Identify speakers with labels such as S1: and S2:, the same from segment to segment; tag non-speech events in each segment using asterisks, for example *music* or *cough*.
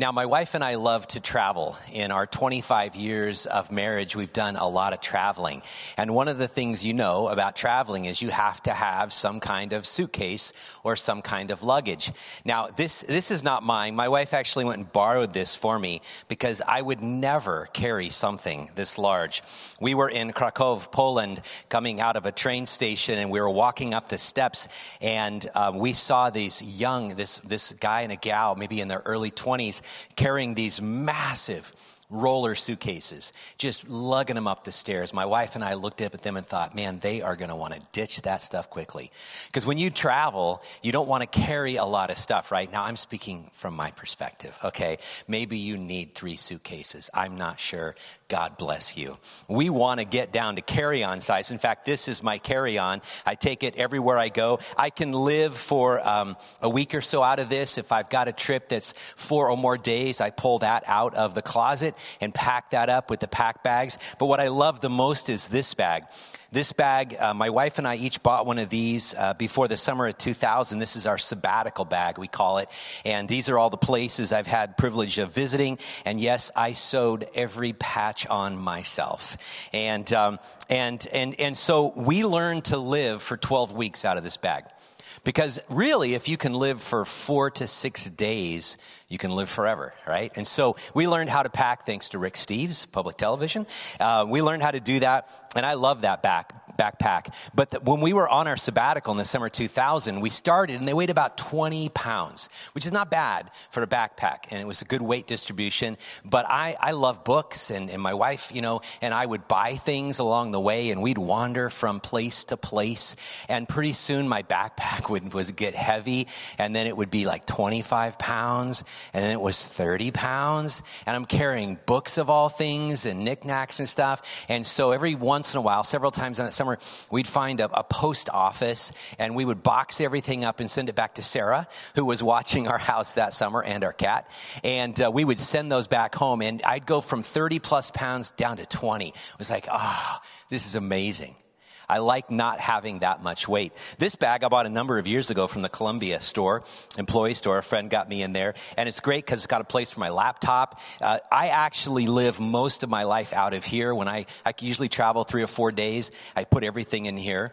S1: Now, my wife and I love to travel. In our 25 years of marriage, we've done a lot of traveling. And one of the things you know about traveling is you have to have some kind of suitcase or some kind of luggage. Now, this, this is not mine. My wife actually went and borrowed this for me because I would never carry something this large. We were in Krakow, Poland, coming out of a train station, and we were walking up the steps, and um, we saw these young, this, this guy and a gal, maybe in their early 20s, carrying these massive roller suitcases, just lugging them up the stairs. My wife and I looked up at them and thought, man, they are going to want to ditch that stuff quickly. Because when you travel, you don't want to carry a lot of stuff, right? Now, I'm speaking from my perspective, okay? Maybe you need three suitcases. I'm not sure. God bless you. We want to get down to carry on size. In fact, this is my carry on. I take it everywhere I go. I can live for um, a week or so out of this. If I've got a trip that's four or more days, I pull that out of the closet and pack that up with the pack bags. But what I love the most is this bag. This bag, uh, my wife and I each bought one of these uh, before the summer of 2000. This is our sabbatical bag, we call it. And these are all the places I've had privilege of visiting. And yes, I sewed every patch on myself. And, um, and, and, and so we learned to live for 12 weeks out of this bag. Because really, if you can live for four to six days, you can live forever, right? And so we learned how to pack thanks to Rick Steves, public television. Uh, we learned how to do that, and I love that back, backpack. But the, when we were on our sabbatical in the summer 2000, we started, and they weighed about 20 pounds, which is not bad for a backpack, and it was a good weight distribution. But I, I love books, and, and my wife, you know, and I would buy things along the way, and we'd wander from place to place, and pretty soon my backpack would was get heavy, and then it would be like 25 pounds and then it was 30 pounds. And I'm carrying books of all things and knickknacks and stuff. And so every once in a while, several times in that summer, we'd find a, a post office and we would box everything up and send it back to Sarah, who was watching our house that summer and our cat. And uh, we would send those back home. And I'd go from 30 plus pounds down to 20. It was like, ah, oh, this is amazing. I like not having that much weight. This bag I bought a number of years ago from the Columbia store, employee store. A friend got me in there, and it's great because it's got a place for my laptop. Uh, I actually live most of my life out of here. When I, I usually travel three or four days, I put everything in here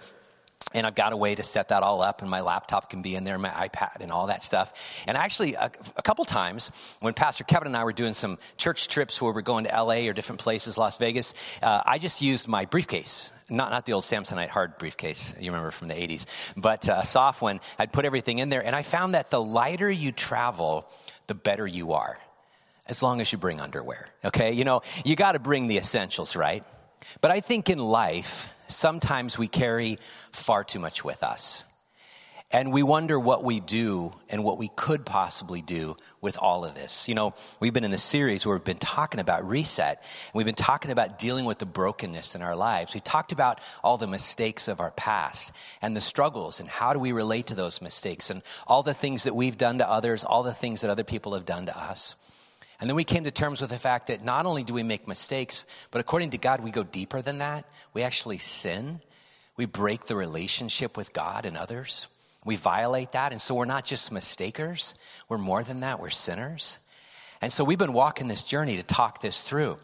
S1: and I've got a way to set that all up, and my laptop can be in there, my iPad, and all that stuff. And actually, a, a, couple times when Pastor Kevin and I were doing some church trips where we're going to LA or different places, Las Vegas, uh, I just used my briefcase not, not the old Samsonite hard briefcase you remember from the 80s, but a soft one. I'd put everything in there, and I found that the lighter you travel, the better you are, as long as you bring underwear. Okay? You know, you got to bring the essentials, right? But I think in life, sometimes we carry far too much with us. And we wonder what we do and what we could possibly do with all of this. You know, we've been in the series where we've been talking about reset. And we've been talking about dealing with the brokenness in our lives. We talked about all the mistakes of our past and the struggles and how do we relate to those mistakes and all the things that we've done to others, all the things that other people have done to us. And then we came to terms with the fact that not only do we make mistakes, but according to God, we go deeper than that. We actually sin. We break the relationship with God and others. We violate that. And so we're not just mistakers, we're more than that, we're sinners. And so we've been walking this journey to talk this through.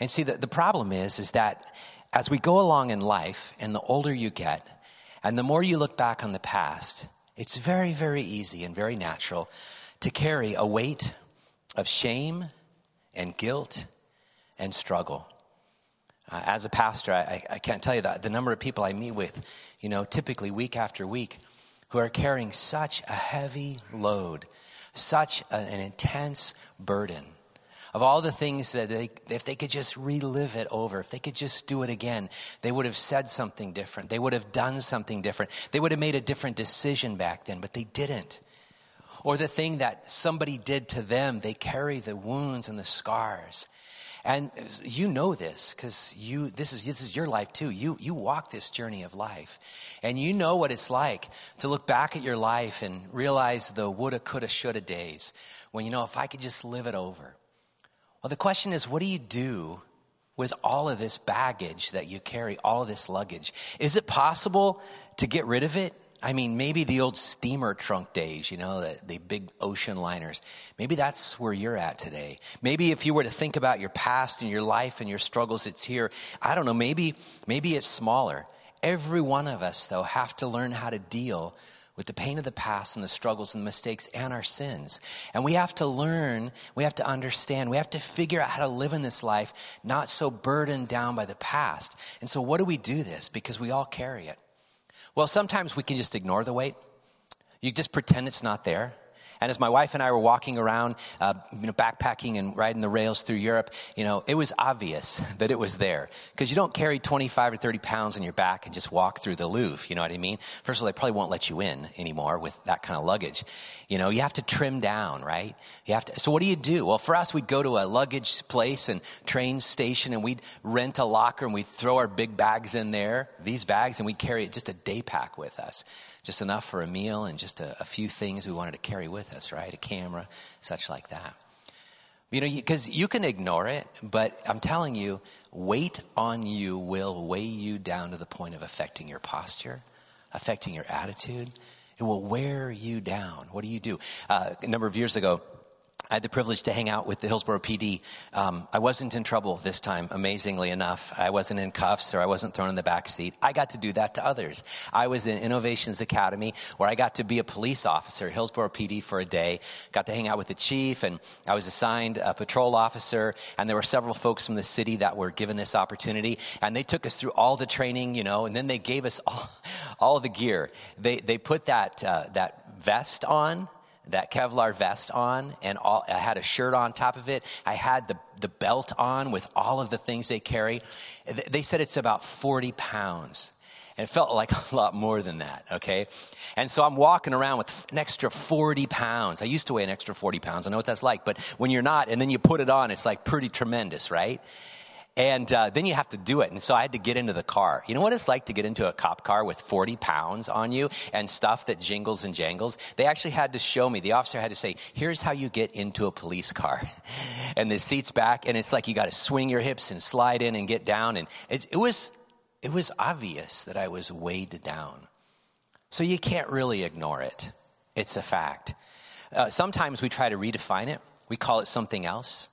S1: And see, the, the problem is, is that as we go along in life, and the older you get, and the more you look back on the past, it's very, very easy and very natural to carry a weight of shame and guilt and struggle. Uh, as a pastor, I, I, can't tell you that the number of people I meet with, you know, typically week after week, who are carrying such a heavy load, such an intense burden of all the things that they, if they could just relive it over, if they could just do it again, they would have said something different. They would have done something different. They would have made a different decision back then, but they didn't. Or the thing that somebody did to them, they carry the wounds and the scars. And you know this because you this is this is your life too. You you walk this journey of life. And you know what it's like to look back at your life and realize the woulda, coulda, shoulda days when you know if I could just live it over. Well, the question is, what do you do with all of this baggage that you carry, all of this luggage? Is it possible to get rid of it? I mean, maybe the old steamer trunk days, you know, the, the, big ocean liners. Maybe that's where you're at today. Maybe if you were to think about your past and your life and your struggles, it's here. I don't know, maybe, maybe it's smaller. Every one of us, though, have to learn how to deal with the pain of the past and the struggles and the mistakes and our sins. And we have to learn, we have to understand, we have to figure out how to live in this life not so burdened down by the past. And so, what do we do this? Because we all carry it. Well, sometimes we can just ignore the weight. You just pretend it's not there. And as my wife and I were walking around, uh, you know, backpacking and riding the rails through Europe, you know, it was obvious *laughs* that it was there. Because you don't carry 25 or 30 pounds on your back and just walk through the Louvre, you know what I mean? First of all, they probably won't let you in anymore with that kind of luggage. You know, you have to trim down, right? You have to, so what do you do? Well, for us, we'd go to a luggage place and train station and we'd rent a locker and we'd throw our big bags in there, these bags, and we'd carry just a day pack with us just enough for a meal and just a, a few things we wanted to carry with us, right? A camera, such like that. You know, because you, can ignore it, but I'm telling you, weight on you will weigh you down to the point of affecting your posture, affecting your attitude. It will wear you down. What do you do? Uh, a number of years ago, I had the privilege to hang out with the Hillsboro PD. Um, I wasn't in trouble this time, amazingly enough. I wasn't in cuffs or I wasn't thrown in the back seat. I got to do that to others. I was in Innovations Academy where I got to be a police officer, Hillsboro PD for a day. Got to hang out with the chief and I was assigned a patrol officer and there were several folks from the city that were given this opportunity and they took us through all the training, you know, and then they gave us all, *laughs* all the gear. They, they put that, uh, that vest on that Kevlar vest on and all, I had a shirt on top of it. I had the, the belt on with all of the things they carry. They said it's about 40 pounds. And it felt like *laughs* a lot more than that, okay? And so I'm walking around with an extra 40 pounds. I used to weigh an extra 40 pounds. I know what that's like. But when you're not and then you put it on, it's like pretty tremendous, right? And uh, then you have to do it. And so I had to get into the car. You know what it's like to get into a cop car with 40 pounds on you and stuff that jingles and jangles? They actually had to show me, the officer had to say, here's how you get into a police car. *laughs* and the seat's back, and it's like you got to swing your hips and slide in and get down. And it, it, was, it was obvious that I was weighed down. So you can't really ignore it. It's a fact. Uh, sometimes we try to redefine it, we call it something else.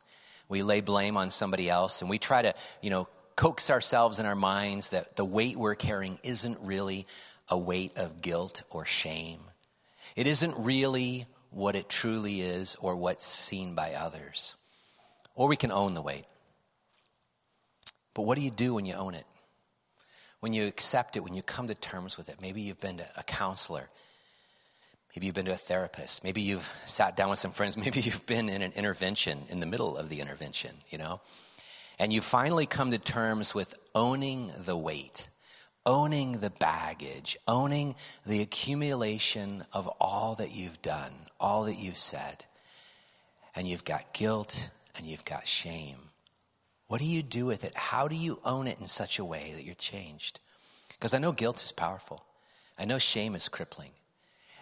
S1: We lay blame on somebody else and we try to, you know, coax ourselves in our minds that the weight we're carrying isn't really a weight of guilt or shame. It isn't really what it truly is or what's seen by others. Or we can own the weight. But what do you do when you own it? When you accept it, when you come to terms with it? Maybe you've been to a counselor Maybe you've been to a therapist. Maybe you've sat down with some friends. *laughs* Maybe you've been in an intervention in the middle of the intervention, you know? And you finally come to terms with owning the weight, owning the baggage, owning the accumulation of all that you've done, all that you've said. And you've got guilt and you've got shame. What do you do with it? How do you own it in such a way that you're changed? Because I know guilt is powerful. I know shame is crippling.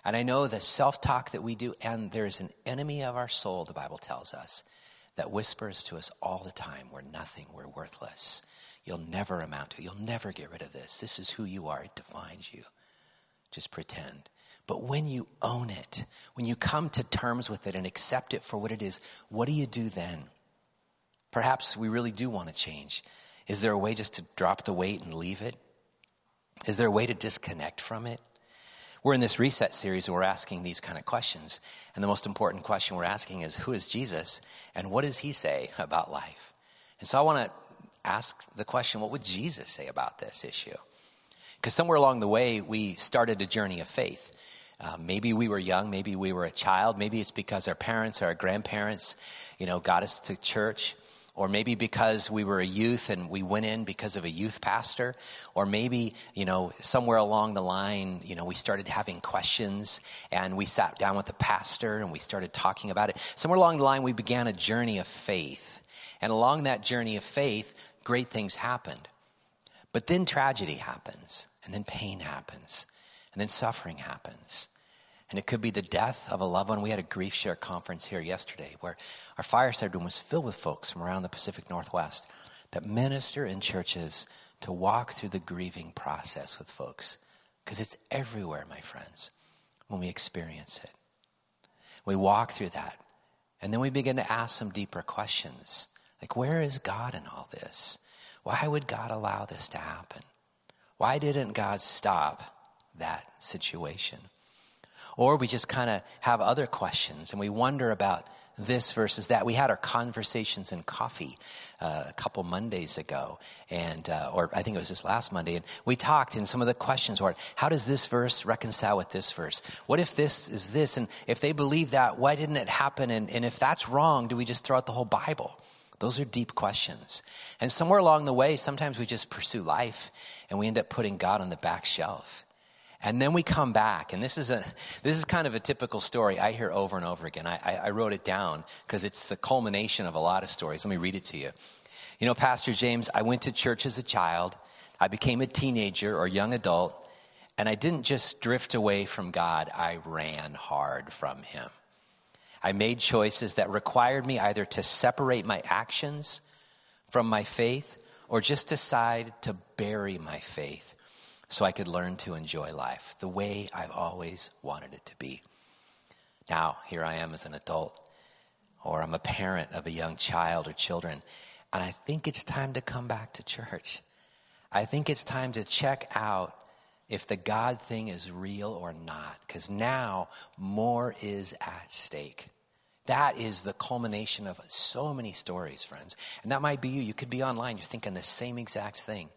S1: And I know the self talk that we do, and there's an enemy of our soul, the Bible tells us, that whispers to us all the time we're nothing, we're worthless. You'll never amount to, you'll never get rid of this. This is who you are, it defines you. Just pretend. But when you own it, when you come to terms with it and accept it for what it is, what do you do then? Perhaps we really do want to change. Is there a way just to drop the weight and leave it? Is there a way to disconnect from it? We're in this reset series and we're asking these kind of questions. And the most important question we're asking is who is Jesus and what does he say about life? And so I want to ask the question what would Jesus say about this issue? Because somewhere along the way, we started a journey of faith. Uh, maybe we were young, maybe we were a child, maybe it's because our parents or our grandparents, you know, got us to church or maybe because we were a youth and we went in because of a youth pastor or maybe you know somewhere along the line you know we started having questions and we sat down with the pastor and we started talking about it. Somewhere along the line we began a journey of faith. And along that journey of faith great things happened. But then tragedy happens and then pain happens and then suffering happens and it could be the death of a loved one. We had a grief share conference here yesterday where our fireside room was filled with folks from around the Pacific Northwest that minister in churches to walk through the grieving process with folks. Because it's everywhere, my friends, when we experience it. We walk through that. And then we begin to ask some deeper questions. Like, where is God in all this? Why would God allow this to happen? Why didn't God stop that situation? Or we just kind of have other questions and we wonder about this versus that. We had our conversations in coffee uh, a couple Mondays ago, and uh, or I think it was this last Monday, and we talked. And some of the questions were, how does this verse reconcile with this verse? What if this is this? And if they believe that, why didn't it happen? And, and if that's wrong, do we just throw out the whole Bible? Those are deep questions. And somewhere along the way, sometimes we just pursue life and we end up putting God on the back shelf. And then we come back, and this is a this is kind of a typical story I hear over and over again. I, I, I wrote it down because it's the culmination of a lot of stories. Let me read it to you. You know, Pastor James, I went to church as a child. I became a teenager or young adult, and I didn't just drift away from God. I ran hard from Him. I made choices that required me either to separate my actions from my faith or just decide to bury my faith so I could learn to enjoy life the way I've always wanted it to be. Now, here I am as an adult, or I'm a parent of a young child or children, and I think it's time to come back to church. I think it's time to check out if the God thing is real or not, because now more is at stake. That is the culmination of so many stories, friends. And that might be you. You could be online, you're thinking the same exact thing.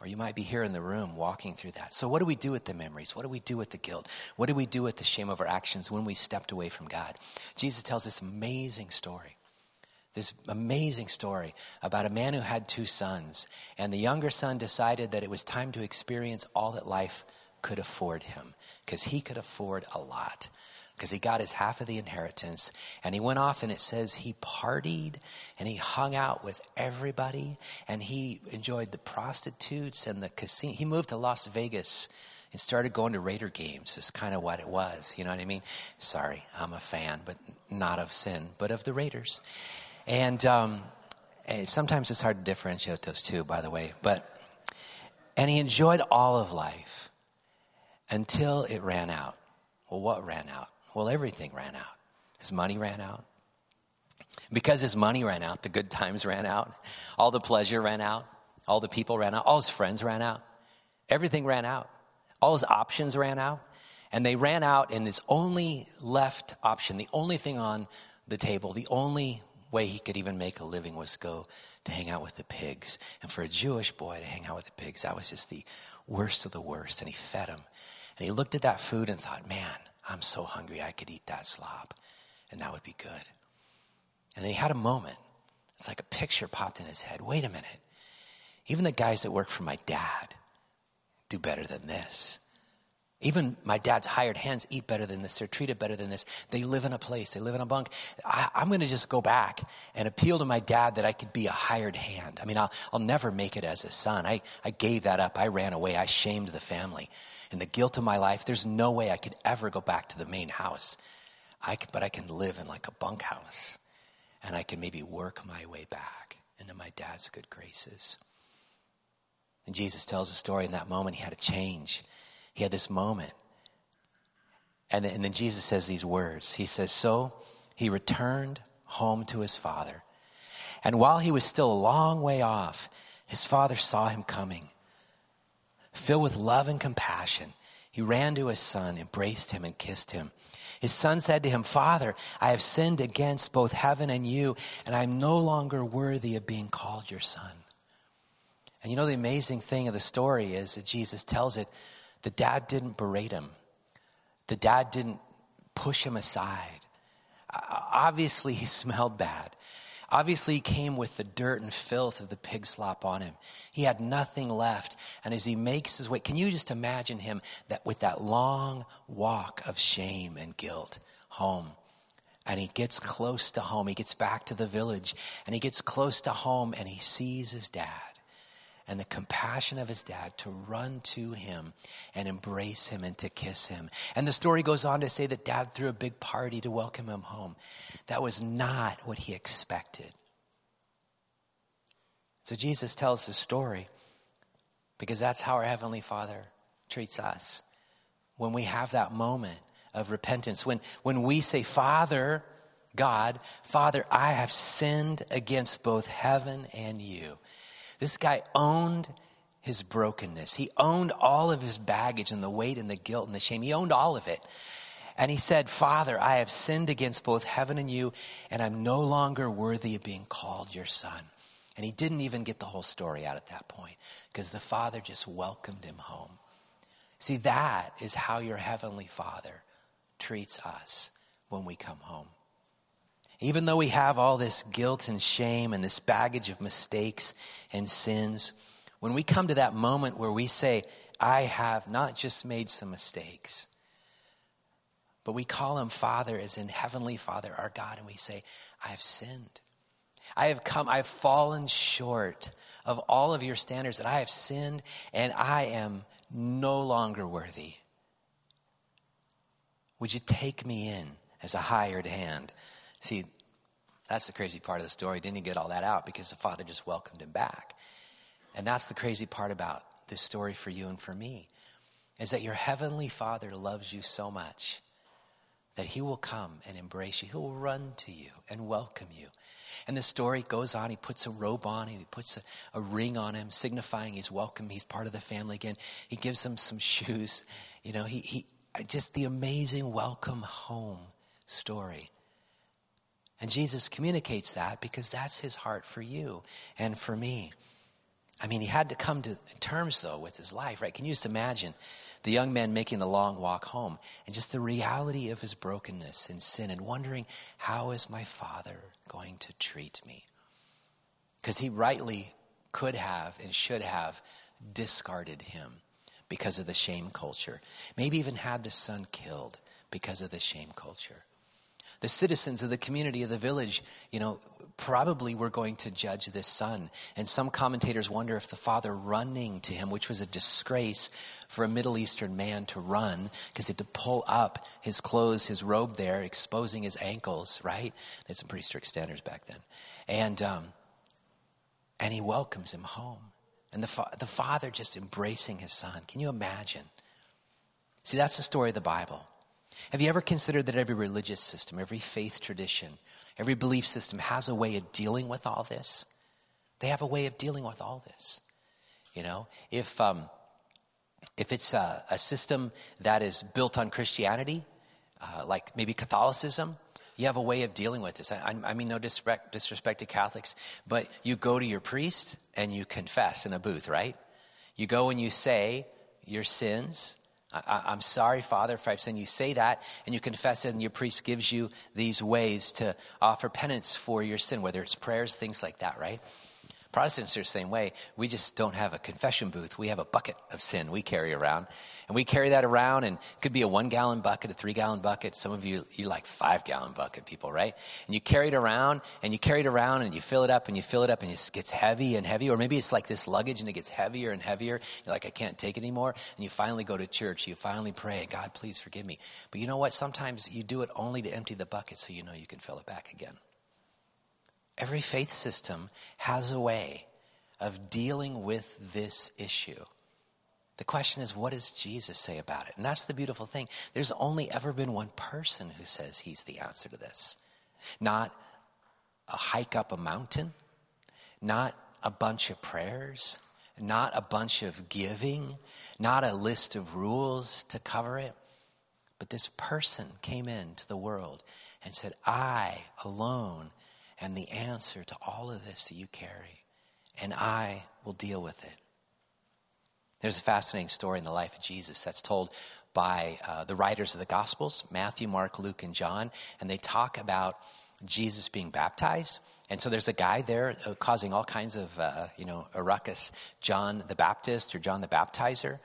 S1: Or you might be here in the room walking through that. So, what do we do with the memories? What do we do with the guilt? What do we do with the shame of our actions when we stepped away from God? Jesus tells this amazing story. This amazing story about a man who had two sons, and the younger son decided that it was time to experience all that life could afford him because he could afford a lot because he got his half of the inheritance and he went off and it says he partied and he hung out with everybody and he enjoyed the prostitutes and the casino he moved to las vegas and started going to raider games is kind of what it was you know what i mean? Sorry i'm a fan but not of sin but of the raiders. And, um, and sometimes it's hard to differentiate those two by the way but and he enjoyed all of life until it ran out. Well what ran out well, everything ran out. His money ran out. Because his money ran out, the good times ran out, all the pleasure ran out, all the people ran out, all his friends ran out, everything ran out, all his options ran out. And they ran out, and his only left option, the only thing on the table, the only way he could even make a living was go to hang out with the pigs. And for a Jewish boy to hang out with the pigs, that was just the worst of the worst. And he fed them. And he looked at that food and thought, man, I'm so hungry I could eat that slop, and that would be good. And then he had a moment. It's like a picture popped in his head. Wait a minute. Even the guys that work for my dad do better than this. Even my dad's hired hands eat better than this. They're treated better than this. They live in a place, they live in a bunk. I, am going to just go back and appeal to my dad that I could be a hired hand. I mean, I'll, I'll never make it as a son. I, I gave that up. I ran away. I shamed the family and the guilt of my life, there's no way I could ever go back to the main house. I could, but I can live in like a bunkhouse and I can maybe work my way back into my dad's good graces. And Jesus tells a story in that moment, he had a change. He had this moment And then, and then Jesus says these words. He says, So he returned home to his father. And while he was still a long way off, his father saw him coming. Filled with love and compassion, he ran to his son, embraced him, and kissed him. His son said to him, Father, I have sinned against both heaven and you, and I'm no longer worthy of being called your son. And you know, the amazing thing of the story is that Jesus tells it the dad didn't berate him, the dad didn't push him aside. Obviously, he *laughs* smelled bad. Obviously, he came with the dirt and filth of the pig slop on him. He had nothing left. And as he makes his way, can you just imagine him that with that long walk of shame and guilt home? And he gets close to home. He gets back to the village and he gets close to home and he sees his dad and the compassion of his dad to run to him and embrace him and to kiss him. And the story goes on to say that dad threw a big party to welcome him home. That was not what he expected. So Jesus tells his story because that's how our Heavenly Father treats us. When we have that moment of repentance, when, when we say, Father, God, Father, I have sinned against both heaven and you. This guy owned his brokenness. He owned all of his baggage and the weight and the guilt and the shame. He owned all of it. And he said, Father, I have sinned against both heaven and you, and I'm no longer worthy of being called your son. And he didn't even get the whole story out at that point because the Father just welcomed him home. See, that is how your heavenly Father treats us when we come home. Even though we have all this guilt and shame and this baggage of mistakes and sins, when we come to that moment where we say, I have not just made some mistakes, but we call him Father as in Heavenly Father, our God, and we say, I have sinned. I have come, I have fallen short of all of your standards, and I have sinned, and I am no longer worthy. Would you take me in as a hired hand? See, that's the crazy part of the story. Didn't he get all that out because the father just welcomed him back? And that's the crazy part about this story for you and for me is that your heavenly father loves you so much that he will come and embrace you. He will run to you and welcome you. And the story goes on. He puts a robe on him. He puts a, a, ring on him, signifying he's welcome. He's part of the family again. He gives him some shoes. You know, he, he just the amazing welcome home story. And Jesus communicates that because that's his heart for you and for me. I mean, he had to come to terms, though, with his life, right? Can you just imagine the young man making the long walk home and just the reality of his brokenness and sin and wondering, how is my father going to treat me? Because he rightly could have and should have discarded him because of the shame culture. Maybe even had the son killed because of the shame culture the citizens of the community of the village, you know, probably were going to judge this son. And some commentators wonder if the father running to him, which was a disgrace for a Middle Eastern man to run, because he had to pull up his clothes, his robe there, exposing his ankles, right? They had some pretty strict standards back then. And, um, and he welcomes him home. And the, fa- the father just embracing his son. Can you imagine? See, that's the story of the Bible. Have you ever considered that every religious system, every faith tradition, every belief system has a way of dealing with all this? They have a way of dealing with all this. You know, if, um, if it's a, a, system that is built on Christianity, uh, like maybe Catholicism, you have a way of dealing with this. I, I mean, no disrespect, disrespect to Catholics, but you go to your priest and you confess in a booth, right? You go and you say your sins I, am sorry, Father, if I've sinned. You say that and you confess it, and your priest gives you these ways to offer penance for your sin, whether it's prayers, things like that, right? Protestants are the same way. We just don't have a confession booth. We have a bucket of sin we carry around. And we carry that around, and it could be a one gallon bucket, a three gallon bucket. Some of you, you like five gallon bucket people, right? And you carry it around, and you carry it around, and you fill it up, and you fill it up, and it gets heavy and heavy. Or maybe it's like this luggage, and it gets heavier and heavier. You're like, I can't take it anymore. And you finally go to church. You finally pray, God, please forgive me. But you know what? Sometimes you do it only to empty the bucket so you know you can fill it back again. Every faith system has a way of dealing with this issue. The question is, what does Jesus say about it? And that's the beautiful thing. There's only ever been one person who says he's the answer to this. Not a hike up a mountain, not a bunch of prayers, not a bunch of giving, not a list of rules to cover it. But this person came into the world and said, I alone am the answer to all of this that you carry, and I will deal with it. There's a fascinating story in the life of Jesus that's told by uh, the writers of the Gospels Matthew, Mark, Luke, and John. And they talk about Jesus being baptized. And so there's a guy there uh, causing all kinds of, uh, you know, a ruckus. John the Baptist or John the Baptizer.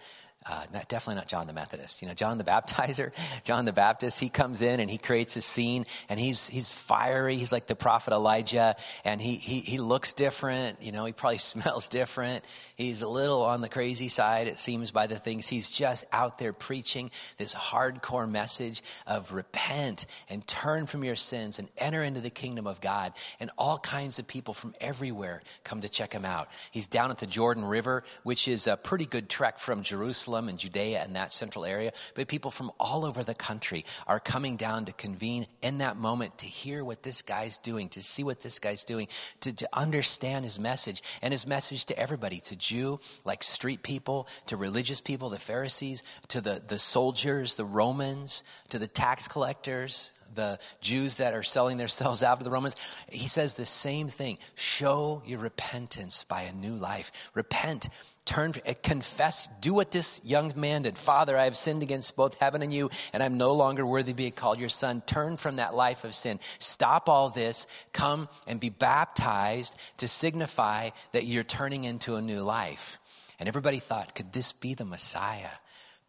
S1: Uh, not, definitely not John the Methodist. You know, John the Baptizer, *laughs* John the Baptist, he comes in and he creates a scene and he's, he's fiery. He's like the prophet Elijah and he, he, he looks different. You know, he probably *laughs* smells different. He's a little on the crazy side, it seems, by the things. He's just out there preaching this hardcore message of repent and turn from your sins and enter into the kingdom of God. And all kinds of people from everywhere come to check him out. He's down at the Jordan River, which is a pretty good trek from Jerusalem Jerusalem and Judea and that central area, but people from all over the country are coming down to convene in that moment to hear what this guy's doing, to see what this guy's doing, to, to understand his message and his message to everybody, to Jew, like street people, to religious people, the Pharisees, to the, the soldiers, the Romans, to the tax collectors, the Jews that are selling themselves out to the Romans. He says the same thing. Show your repentance by a new life. Repent turn, uh, confess, do what this young man did. Father, I have sinned against both heaven and you, and I'm no longer worthy to be called your son. Turn from that life of sin. Stop all this. Come and be baptized to signify that you're turning into a new life. And everybody thought, could this be the Messiah?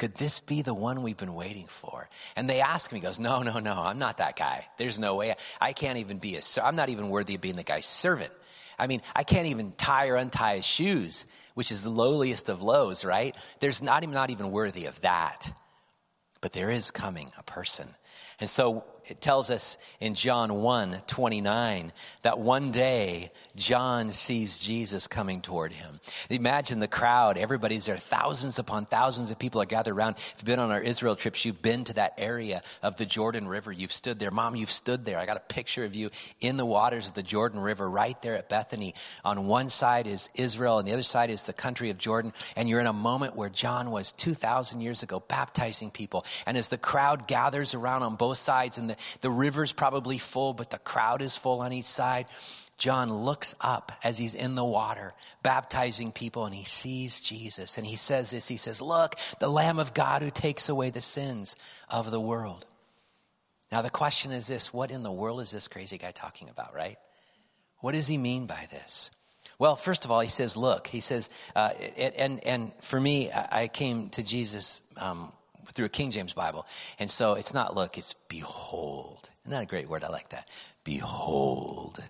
S1: Could this be the one we've been waiting for? And they ask me, goes, no, no, no, I'm not that guy. There's no way. I can't even be a, I'm not even worthy of being the guy's servant. I mean, I can't even tie or untie his shoes which is the lowliest of lows, right? There's not even, not even worthy of that. But there is coming a person. And so it tells us in John 1 29 that one day John sees Jesus coming toward him. Imagine the crowd, everybody's there, thousands upon thousands of people are gathered around. If you've been on our Israel trips, you've been to that area of the Jordan River. You've stood there. Mom, you've stood there. I got a picture of you in the waters of the Jordan River right there at Bethany. On one side is Israel, and the other side is the country of Jordan. And you're in a moment where John was 2,000 years ago baptizing people. And as the crowd gathers around on both sides and the the river's probably full, but the crowd is full on each side. John looks up as he's in the water, baptizing people, and he sees Jesus. And he says this He says, Look, the Lamb of God who takes away the sins of the world. Now, the question is this what in the world is this crazy guy talking about, right? What does he mean by this? Well, first of all, he says, Look, he says, uh, and, and for me, I came to Jesus um, through a King James Bible. And so it's not look, it's behold. Isn't that a great word? I like that. Behold.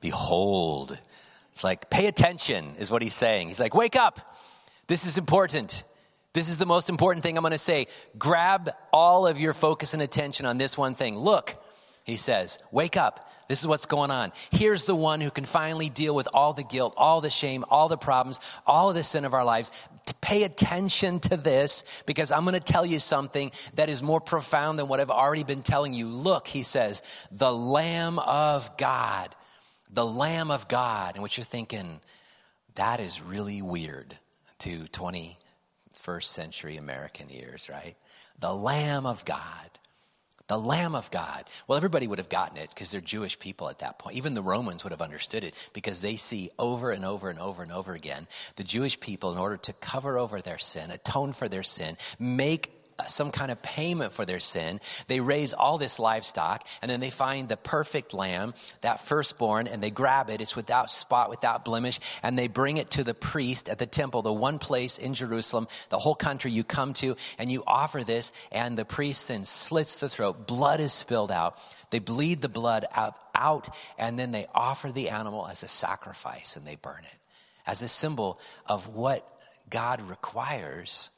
S1: Behold. It's like, pay attention, is what he's saying. He's like, wake up. This is important. This is the most important thing I'm going to say. Grab all of your focus and attention on this one thing. Look, he says, wake up. This is what's going on. Here's the one who can finally deal with all the guilt, all the shame, all the problems, all of the sin of our lives. To pay attention to this because I'm going to tell you something that is more profound than what I've already been telling you. Look, he says, the Lamb of God. The Lamb of God. And what you're thinking, that is really weird to 21st century American ears, right? The Lamb of God the Lamb of God. Well, everybody would have gotten it because they're Jewish people at that point. Even the Romans would have understood it because they see over and over and over and over again the Jewish people, in order to cover over their sin, atone for their sin, make some kind of payment for their sin. They raise all this livestock and then they find the perfect lamb, that firstborn, and they grab it. It's without spot, without blemish, and they bring it to the priest at the temple, the one place in Jerusalem, the whole country you come to, and you offer this, and the priest then slits the throat. Blood is spilled out. They bleed the blood out, out and then they offer the animal as a sacrifice and they burn it as a symbol of what God requires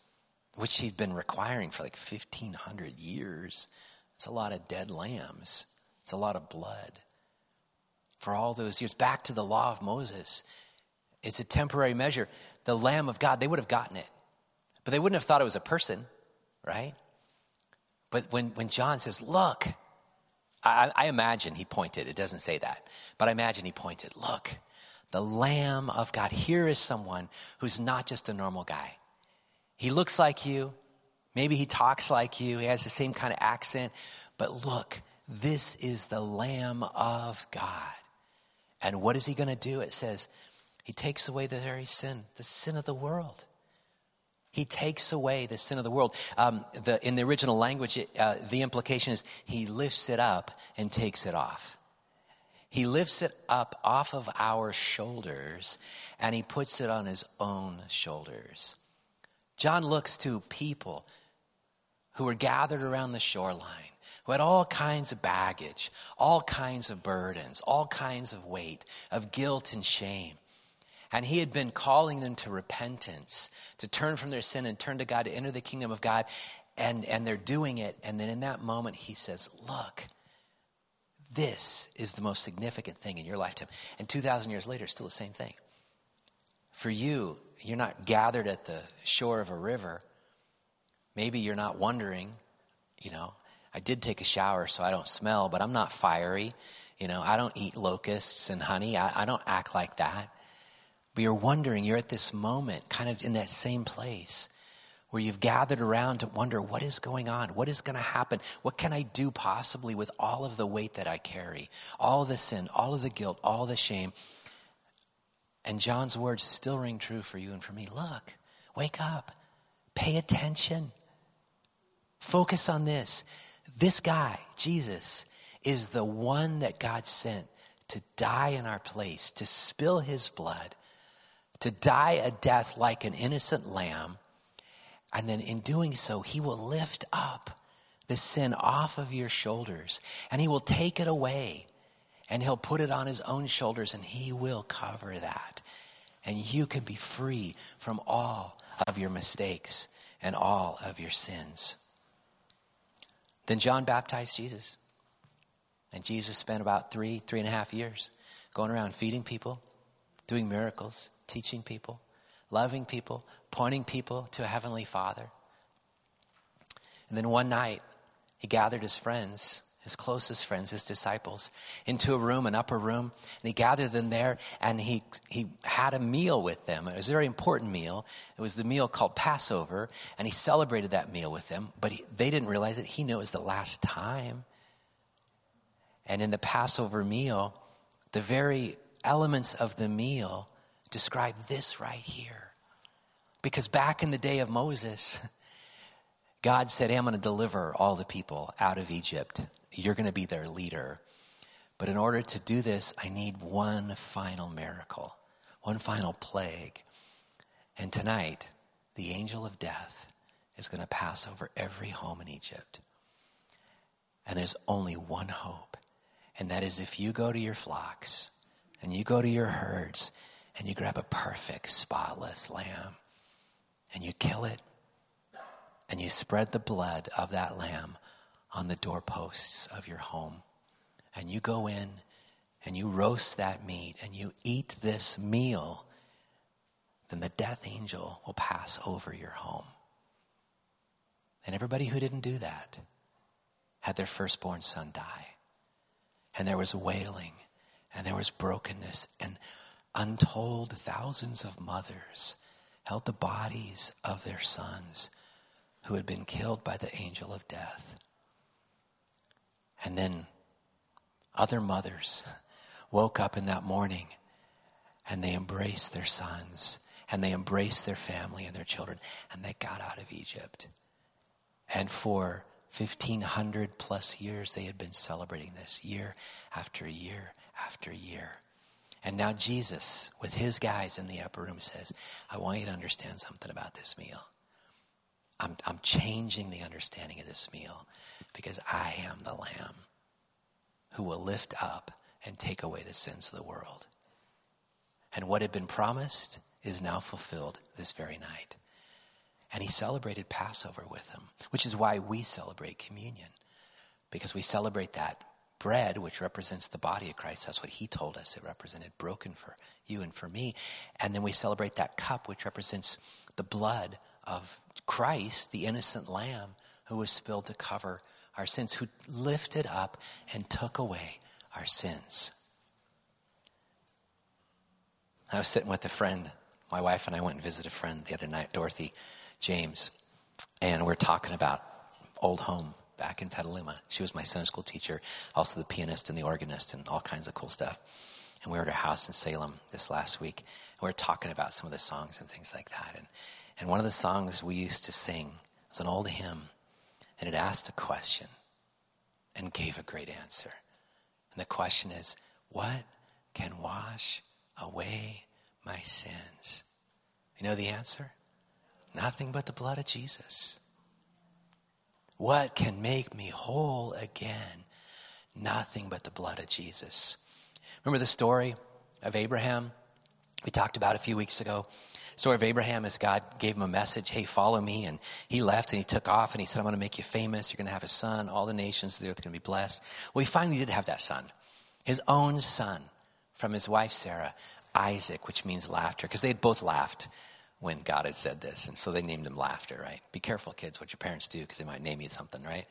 S1: which he's been requiring for like 1,500 years. It's a lot of dead lambs, it's a lot of blood. For all those years, back to the law of Moses, it's a temporary measure. The Lamb of God, they would have gotten it. But they wouldn't have thought it was a person, right? But when, when John says, Look, I, I imagine he pointed, it doesn't say that, but I imagine he pointed, Look, the Lamb of God. Here is someone who's not just a normal guy. He looks like you, maybe he talks like you, he has the same kind of accent, but look, this is the Lamb of God. And what is he going to do? It says, he takes away the very sin, the sin of the world. He takes away the sin of the world. Um, the, in the original language, it, uh, the implication is he lifts it up and takes it off. He lifts it up off of our shoulders and he puts it on his own shoulders. John looks to people who were gathered around the shoreline, who had all kinds of baggage, all kinds of burdens, all kinds of weight, of guilt and shame. And he had been calling them to repentance, to turn from their sin and turn to God, to enter the kingdom of God. And, and they're doing it. And then in that moment, he says, Look, this is the most significant thing in your lifetime. And 2,000 years later, it's still the same thing. For you, you're not gathered at the shore of a river. Maybe you're not wondering, you know, I did take a shower so I don't smell, but I'm not fiery. You know, I don't eat locusts and honey. I, I don't act like that. But you're wondering, you're at this moment, kind of in that same place where you've gathered around to wonder what is going on? What is going to happen? What can I do possibly with all of the weight that I carry? All the sin, all of the guilt, all the shame. And John's words still ring true for you and for me. Look, wake up, pay attention, focus on this. This guy, Jesus, is the one that God sent to die in our place, to spill his blood, to die a death like an innocent lamb and then in doing so, he will lift up the sin off of your shoulders and he will take it away and he'll put it on his own shoulders and he will cover that. And you can be free from all of your mistakes and all of your sins. Then John baptized Jesus. And Jesus spent about three, three and a half years going around feeding people, doing miracles, teaching people loving people, pointing people to a heavenly Father. And then one night, he gathered his friends, his closest friends, his disciples, into a room, an upper room, and he gathered them there and he, he had a meal with them. It was a very important meal. It was the meal called Passover, and he celebrated that meal with them, but he, they didn't realize it. He knew it was the last time. And in the Passover meal, the very elements of the meal describe this right here. Because back in the day of Moses, *laughs* God said, hey, I'm going to deliver all the people out of Egypt. You're going to be their leader. But in order to do this, I need one final miracle, one final plague. And tonight, the angel of death is going to pass over every home in Egypt. And there's only one hope, and that is if you go to your flocks and you go to your herds and you grab a perfect, spotless lamb and you kill it and you spread the blood of that lamb on the doorposts of your home. And you go in and you roast that meat and you eat this meal, then the death angel will pass over your home. And everybody who didn't do that had their firstborn son die. And there was wailing and there was brokenness and untold thousands of mothers held the bodies of their sons who had been killed by the angel of death. And then other mothers woke up in that morning and they embraced their sons and they embraced their family and their children and they got out of Egypt. And for 1500 plus years, they had been celebrating this year after year after year. And now Jesus, with his guys in the upper room, says, I want you to understand something about this meal. I'm, I'm changing the understanding of this meal because I am the Lamb who will lift up and take away the sins of the world. And what had been promised is now fulfilled this very night. And he celebrated Passover with them, which is why we celebrate communion, because we celebrate that bread, which represents the body of Christ, that's what he told us it represented, broken for you and for me. And then we celebrate that cup, which represents the blood of Christ, the innocent lamb who was spilled to cover our sins, who lifted up and took away our sins. I was sitting with a friend. My wife and I went and visited a friend the other night, Dorothy James, and we are talking about old home back in Petaluma. She was my Sunday school teacher, also the pianist and the organist, and all kinds of cool stuff. And we were at her house in Salem this last week. And we were talking about some of the songs and things like that. And, and one of the songs we used to sing was an old hymn, and it asked a question and gave a great answer. And the question is, What can wash away my sins? You know the answer? Nothing but the blood of Jesus. What can make me whole again? Nothing but the blood of Jesus. Remember the story of Abraham? We talked about a few weeks ago. Story of Abraham is God gave him a message, hey, follow me. And he left and he took off and he said, I'm going to make you famous. You're going to have a son. All the nations of the earth are going to be blessed. Well, he finally did have that son, his own son from his wife Sarah, Isaac, which means laughter, because they had both laughed when God had said this. And so they named him Laughter, right? Be careful, kids, what your parents do, because they might name you something, right?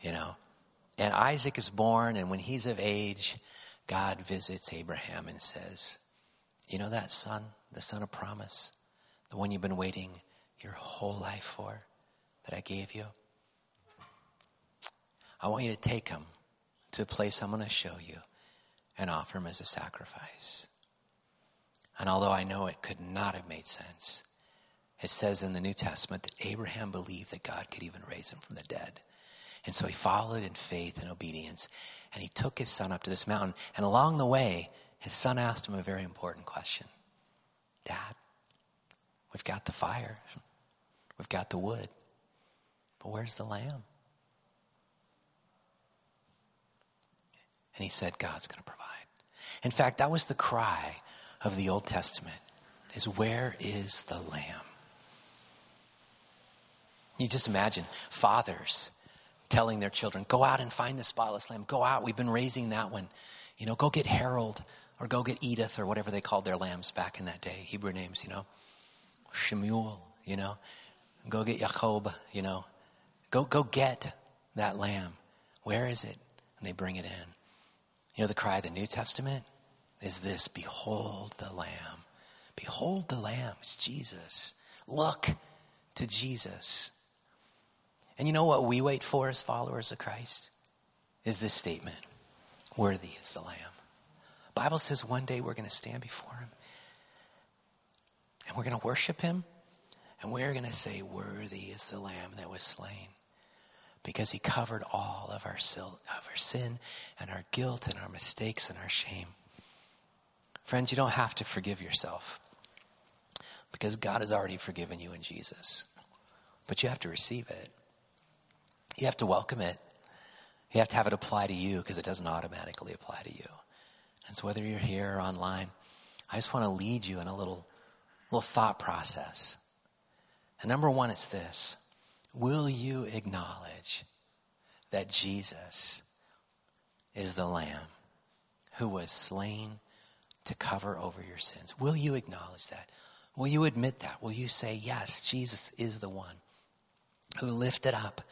S1: You know? And Isaac is born, and when he's of age, God visits Abraham and says, You know that son, the son of promise, the one you've been waiting your whole life for, that I gave you? I want you to take him to a place I'm going to show you and offer him as a sacrifice. And although I know it could not have made sense, it says in the New Testament that Abraham believed that God could even raise him from the dead. And so he followed in faith and obedience, and he took his son up to this mountain. And along the way, his son asked him a very important question Dad, we've got the fire, we've got the wood, but where's the lamb? And he said, God's going to provide. In fact, that was the cry of the Old Testament is where is the lamb? You just imagine fathers telling their children, go out and find the spotless lamb. Go out. We've been raising that one. You know, go get Harold or go get Edith or whatever they called their lambs back in that day, Hebrew names, you know. Shemuel, you know. Go get Jacob, you know. Go, go get that lamb. Where is it? And they bring it in. You know, the cry of the New Testament is this Behold the Lamb. Behold the Lamb. It's Jesus. Look to Jesus. And you know what we wait for as followers of Christ? Is this statement Worthy is the Lamb. Bible says one day we're going to stand before Him and we're going to worship Him and we're going to say, Worthy is the Lamb that was slain because He covered all of our, of our sin and our guilt and our mistakes and our shame. Friends, you don't have to forgive yourself because God has already forgiven you in Jesus. But you have to receive it. You have to welcome it. You have to have it apply to you because it doesn't automatically apply to you. And so, whether you're here or online, I just want to lead you in a little, little thought process. And number one, it's this Will you acknowledge that Jesus is the Lamb who was slain to cover over your sins? Will you acknowledge that? Will you admit that? Will you say, Yes, Jesus is the one who lifted up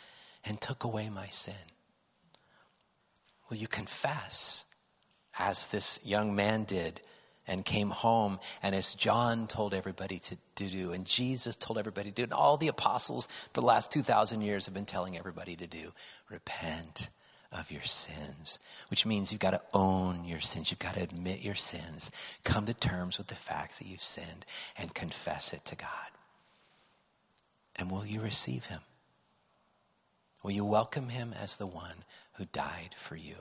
S1: and took away my sin? Will you confess, as this young man did and came home, and as John told everybody to, to do, and Jesus told everybody to do, and all the apostles for the last 2,000 years have been telling everybody to do? Repent of your sins, which means you've got to own your sins. You've got to admit your sins, come to terms with the fact that you've sinned, and confess it to God. And will you receive him? Will you welcome him as the one who died for you?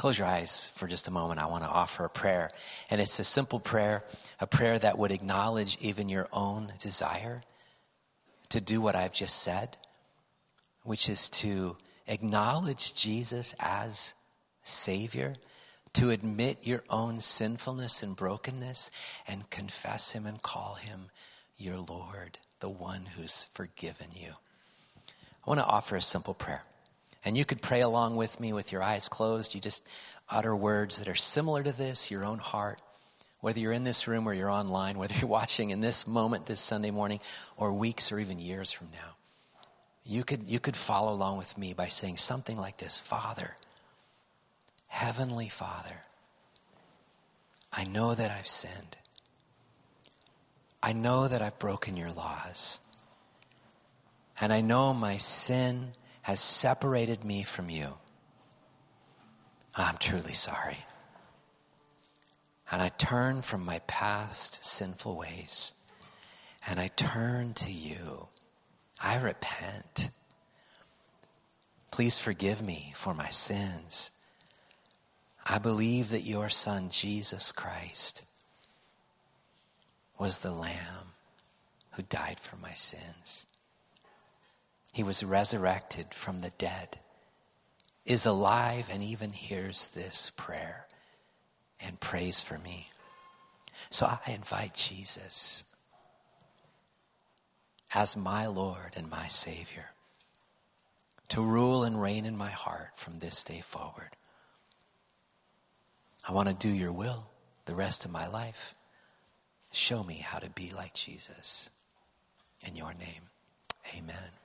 S1: Close your eyes for just a moment. I want to offer a prayer. And it's a simple prayer, a prayer that would acknowledge even your own desire to do what I've just said, which is to acknowledge Jesus as Savior, to admit your own sinfulness and brokenness, and confess Him and call Him your Lord, the one who's forgiven you. I want to offer a simple prayer. And you could pray along with me with your eyes closed. You just utter words that are similar to this, your own heart, whether you're in this room or you're online, whether you're watching in this moment, this Sunday morning, or weeks or even years from now, you could, you could follow along with me by saying something like this Father, Heavenly Father, I know that I've sinned. I know that I've broken your laws. And I know my sin has separated me from you. I'm truly sorry. And I turn from my past sinful ways and I turn to you. I repent. Please forgive me for my sins. I believe that your Son, Jesus Christ, was the Lamb who died for my sins. He was resurrected from the dead, is alive, and even hears this prayer and prays for me. So I invite Jesus as my Lord and my Savior to rule and reign in my heart from this day forward. I want to do your will the rest of my life. Show me how to be like Jesus. In your name, amen.